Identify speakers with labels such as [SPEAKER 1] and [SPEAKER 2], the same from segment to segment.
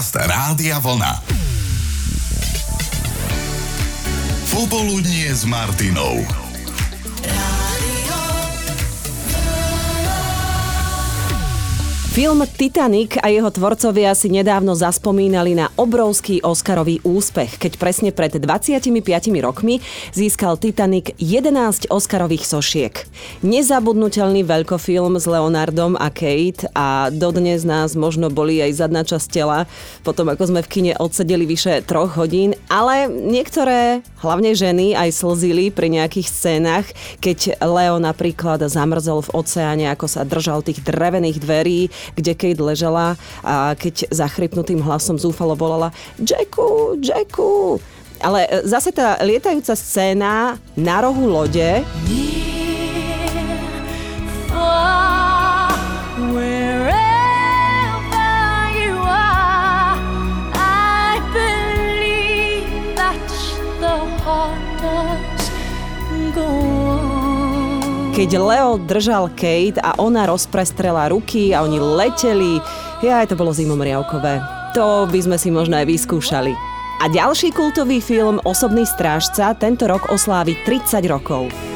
[SPEAKER 1] Podcast Rádia Vlna. Popoludnie s Martinou.
[SPEAKER 2] Film Titanic a jeho tvorcovia si nedávno zaspomínali na obrovský Oscarový úspech, keď presne pred 25 rokmi získal Titanic 11 Oscarových sošiek. Nezabudnutelný veľkofilm s Leonardom a Kate a dodnes nás možno boli aj zadná časť tela, potom ako sme v kine odsedeli vyše troch hodín, ale niektoré, hlavne ženy, aj slzili pri nejakých scénach, keď Leo napríklad zamrzol v oceáne, ako sa držal tých drevených dverí, kde Kate ležela a keď zachrypnutým hlasom zúfalo volala Jacku, Jacku. Ale e, zase tá lietajúca scéna na rohu lode keď Leo držal Kate a ona rozprestrela ruky a oni leteli, ja to bolo zimomriavkové. To by sme si možno aj vyskúšali. A ďalší kultový film Osobný strážca tento rok oslávi 30 rokov.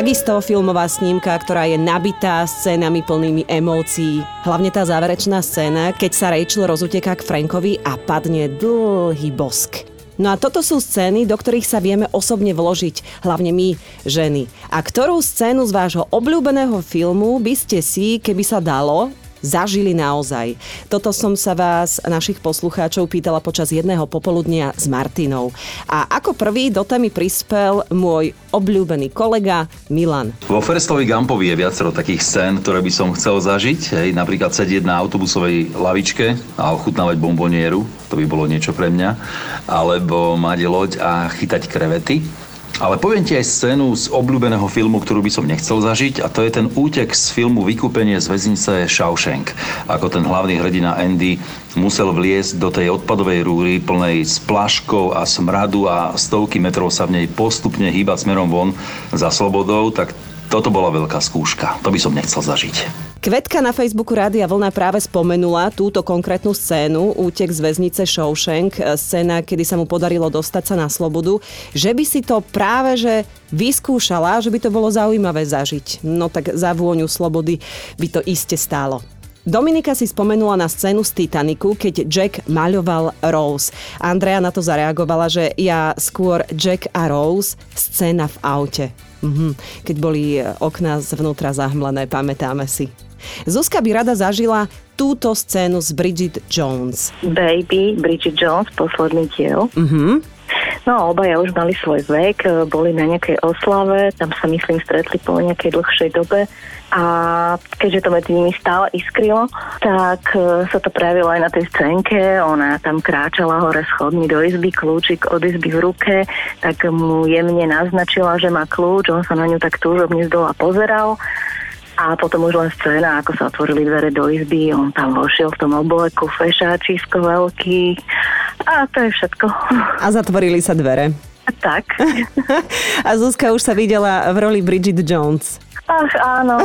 [SPEAKER 2] Takisto filmová snímka, ktorá je nabitá scénami plnými emócií. Hlavne tá záverečná scéna, keď sa Rachel rozuteká k Frankovi a padne dlhý bosk. No a toto sú scény, do ktorých sa vieme osobne vložiť, hlavne my, ženy. A ktorú scénu z vášho obľúbeného filmu by ste si, keby sa dalo, zažili naozaj. Toto som sa vás, našich poslucháčov, pýtala počas jedného popoludnia s Martinou. A ako prvý do témy prispel môj obľúbený kolega Milan.
[SPEAKER 3] Vo Ferstovi Gampovi je viacero takých scén, ktoré by som chcel zažiť. Hej, napríklad sedieť na autobusovej lavičke a ochutnávať bombonieru, to by bolo niečo pre mňa. Alebo mať loď a chytať krevety. Ale poviem ti aj scénu z obľúbeného filmu, ktorú by som nechcel zažiť a to je ten útek z filmu Vykúpenie z väznice Shawshank. Ako ten hlavný hrdina Andy musel vliesť do tej odpadovej rúry plnej splaškov a smradu a stovky metrov sa v nej postupne hýbať smerom von za slobodou, tak toto bola veľká skúška. To by som nechcel zažiť.
[SPEAKER 2] Kvetka na Facebooku Rádia Vlna práve spomenula túto konkrétnu scénu, útek z väznice Shawshank, e, scéna, kedy sa mu podarilo dostať sa na slobodu, že by si to práve že vyskúšala, že by to bolo zaujímavé zažiť. No tak za vôňu slobody by to iste stálo. Dominika si spomenula na scénu z Titaniku, keď Jack maľoval Rose. Andrea na to zareagovala, že ja skôr Jack a Rose, scéna v aute. Mhm. Keď boli okná zvnútra zahmlené, pamätáme si. Zuzka by rada zažila túto scénu s Bridget Jones.
[SPEAKER 4] Baby, Bridget Jones, posledný diel.
[SPEAKER 2] Uh-huh.
[SPEAKER 4] No, obaja už mali svoj vek, boli na nejakej oslave, tam sa myslím stretli po nejakej dlhšej dobe a keďže to medzi nimi stále iskrilo, tak e, sa to prejavilo aj na tej scénke. Ona tam kráčala hore schodmi do izby, kľúčik od izby v ruke, tak mu jemne naznačila, že má kľúč, on sa na ňu tak túžobne z dola pozeral a potom už len scéna, ako sa otvorili dvere do izby, on tam vošiel v tom obleku, fešáčisko veľký a to je všetko.
[SPEAKER 2] A zatvorili sa dvere.
[SPEAKER 4] Tak.
[SPEAKER 2] a Zuzka už sa videla v roli Bridget Jones.
[SPEAKER 4] Ach áno,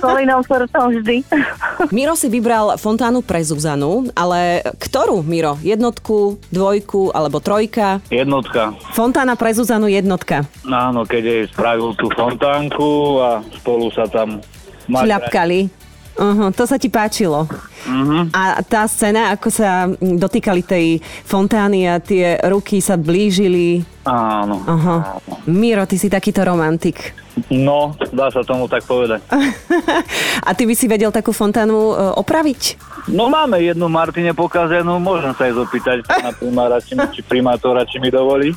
[SPEAKER 4] boli nám srdcom vždy.
[SPEAKER 2] Miro si vybral fontánu pre Zuzanu, ale ktorú, Miro? Jednotku, dvojku alebo trojka?
[SPEAKER 5] Jednotka.
[SPEAKER 2] Fontána pre Zuzanu jednotka.
[SPEAKER 5] Áno, keď jej spravil tú fontánku a spolu sa tam
[SPEAKER 2] Šľapkali. Uh-huh, to sa ti páčilo. Uh-huh. A tá scéna, ako sa dotýkali tej fontány a tie ruky sa blížili.
[SPEAKER 5] Áno.
[SPEAKER 2] Uh-huh. Miro, ty si takýto romantik.
[SPEAKER 5] No, dá sa tomu tak povedať.
[SPEAKER 2] a ty by si vedel takú fontánu e, opraviť?
[SPEAKER 5] No máme jednu Martine pokazenú, môžem sa aj zopýtať na primára, či, či primátora, či mi dovolí.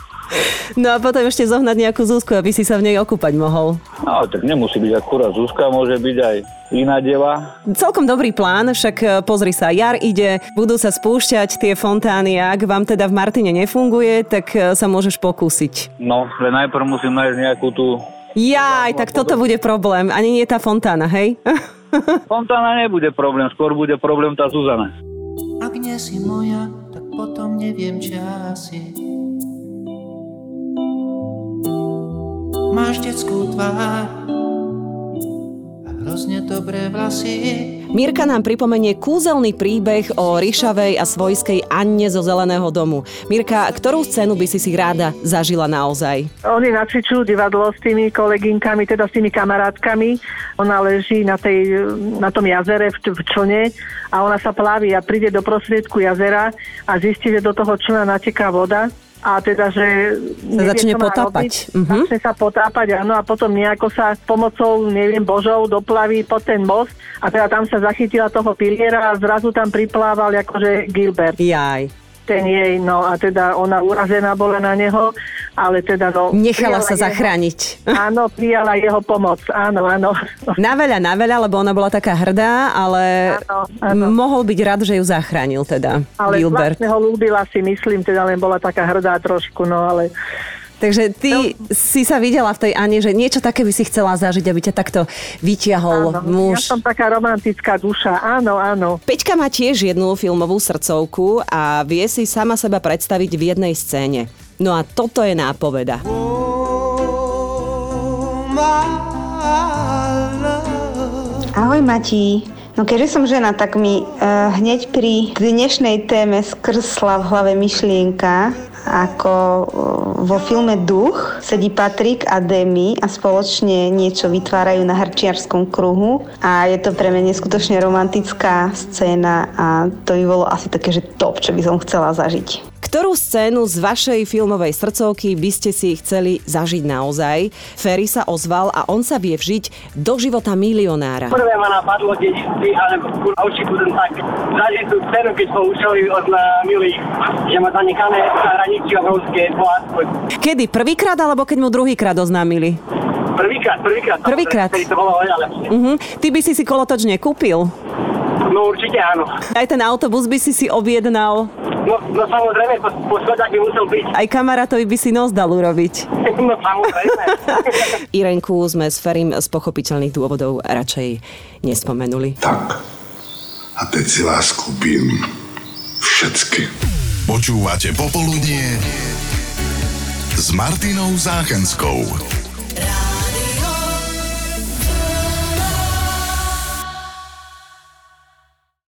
[SPEAKER 2] No a potom ešte zohnať nejakú Zuzku, aby si sa v nej okúpať mohol.
[SPEAKER 5] No, tak nemusí byť akurát Zuzka, môže byť aj iná deva.
[SPEAKER 2] Celkom dobrý plán, však e, pozri sa, jar ide, budú sa spúšťať tie fontány a ak vám teda v Martine nefunguje, tak e, sa môžeš pokúsiť.
[SPEAKER 5] No, ale najprv musím nájsť nejakú tú...
[SPEAKER 2] Jaj, tak toto bude problém. Ani nie tá fontána, hej?
[SPEAKER 5] fontána nebude problém, skôr bude problém tá Zuzana.
[SPEAKER 6] Ak nie si moja, tak potom neviem, či asi máš detskú tvár a hrozne dobré vlasy.
[SPEAKER 2] Mirka nám pripomenie kúzelný príbeh o Ríšavej a svojskej Anne zo Zeleného domu. Mirka, ktorú scénu by si si ráda zažila naozaj?
[SPEAKER 7] Oni nacvičujú divadlo s tými koleginkami, teda s tými kamarátkami. Ona leží na, tej, na tom jazere v, v člne a ona sa plaví a príde do prostriedku jazera a zistí, že do toho člna nateká voda a teda, že... nevie,
[SPEAKER 2] začne potápať.
[SPEAKER 7] robiť.
[SPEAKER 2] Mhm.
[SPEAKER 7] Začne sa potápať, áno, a potom nejako sa pomocou, neviem, božov doplaví pod ten most a teda tam sa zachytila toho piliera a zrazu tam priplával akože Gilbert
[SPEAKER 2] Jaj.
[SPEAKER 7] Ten jej, no a teda ona urazená bola na neho, ale teda no...
[SPEAKER 2] Nechala sa
[SPEAKER 7] jeho-
[SPEAKER 2] zachrániť.
[SPEAKER 7] Áno, prijala jeho pomoc, áno, áno.
[SPEAKER 2] Na veľa, na veľa, lebo ona bola taká hrdá, ale
[SPEAKER 7] Áno, áno.
[SPEAKER 2] mohol byť rád, že ju zachránil teda
[SPEAKER 7] Ale
[SPEAKER 2] Gilbert.
[SPEAKER 7] vlastne ho ľúbila si, myslím, teda len bola taká hrdá trošku, no ale...
[SPEAKER 2] Takže ty si sa videla v tej Ane, že niečo také by si chcela zažiť, aby ťa takto vyťahol
[SPEAKER 7] Áno, ja
[SPEAKER 2] muž.
[SPEAKER 7] som taká romantická duša, áno, áno.
[SPEAKER 2] Peťka má tiež jednu filmovú srdcovku a vie si sama seba predstaviť v jednej scéne. No a toto je nápoveda.
[SPEAKER 8] Ahoj Mati. No keďže som žena, tak mi uh, hneď pri dnešnej téme skrsla v hlave myšlienka, ako uh, vo filme Duch sedí Patrik a Demi a spoločne niečo vytvárajú na hrčiarskom kruhu a je to pre mňa neskutočne romantická scéna a to by bolo asi také, že top, čo by som chcela zažiť.
[SPEAKER 2] Ktorú scénu z vašej filmovej srdcovky by ste si chceli zažiť naozaj? Ferry sa ozval a on sa vie vžiť do života milionára.
[SPEAKER 9] Prvé ma napadlo dedinství, alebo oči budem tak zažiť tú scénu, keď poučili od na milých, že má zanekané v zahraničí obrovské bohatstvo.
[SPEAKER 2] Kedy? Prvýkrát alebo keď mu druhýkrát oznámili?
[SPEAKER 9] Prvýkrát, prvýkrát.
[SPEAKER 2] Prvýkrát.
[SPEAKER 9] Vtedy to bolo oveľa lepšie.
[SPEAKER 2] Mhm. Ty by si si kolotoč nekúpil?
[SPEAKER 9] No určite áno.
[SPEAKER 2] Aj ten autobus by si si objednal?
[SPEAKER 9] No, no samozrejme, po, po by musel byť.
[SPEAKER 2] Aj kamarátovi by si nos dal urobiť?
[SPEAKER 9] No samozrejme.
[SPEAKER 2] Irenku sme s Ferim z pochopiteľných dôvodov radšej nespomenuli.
[SPEAKER 1] Tak. A teď si vás kúpim všetky. Počúvate Popoludnie s Martinou Záchenskou.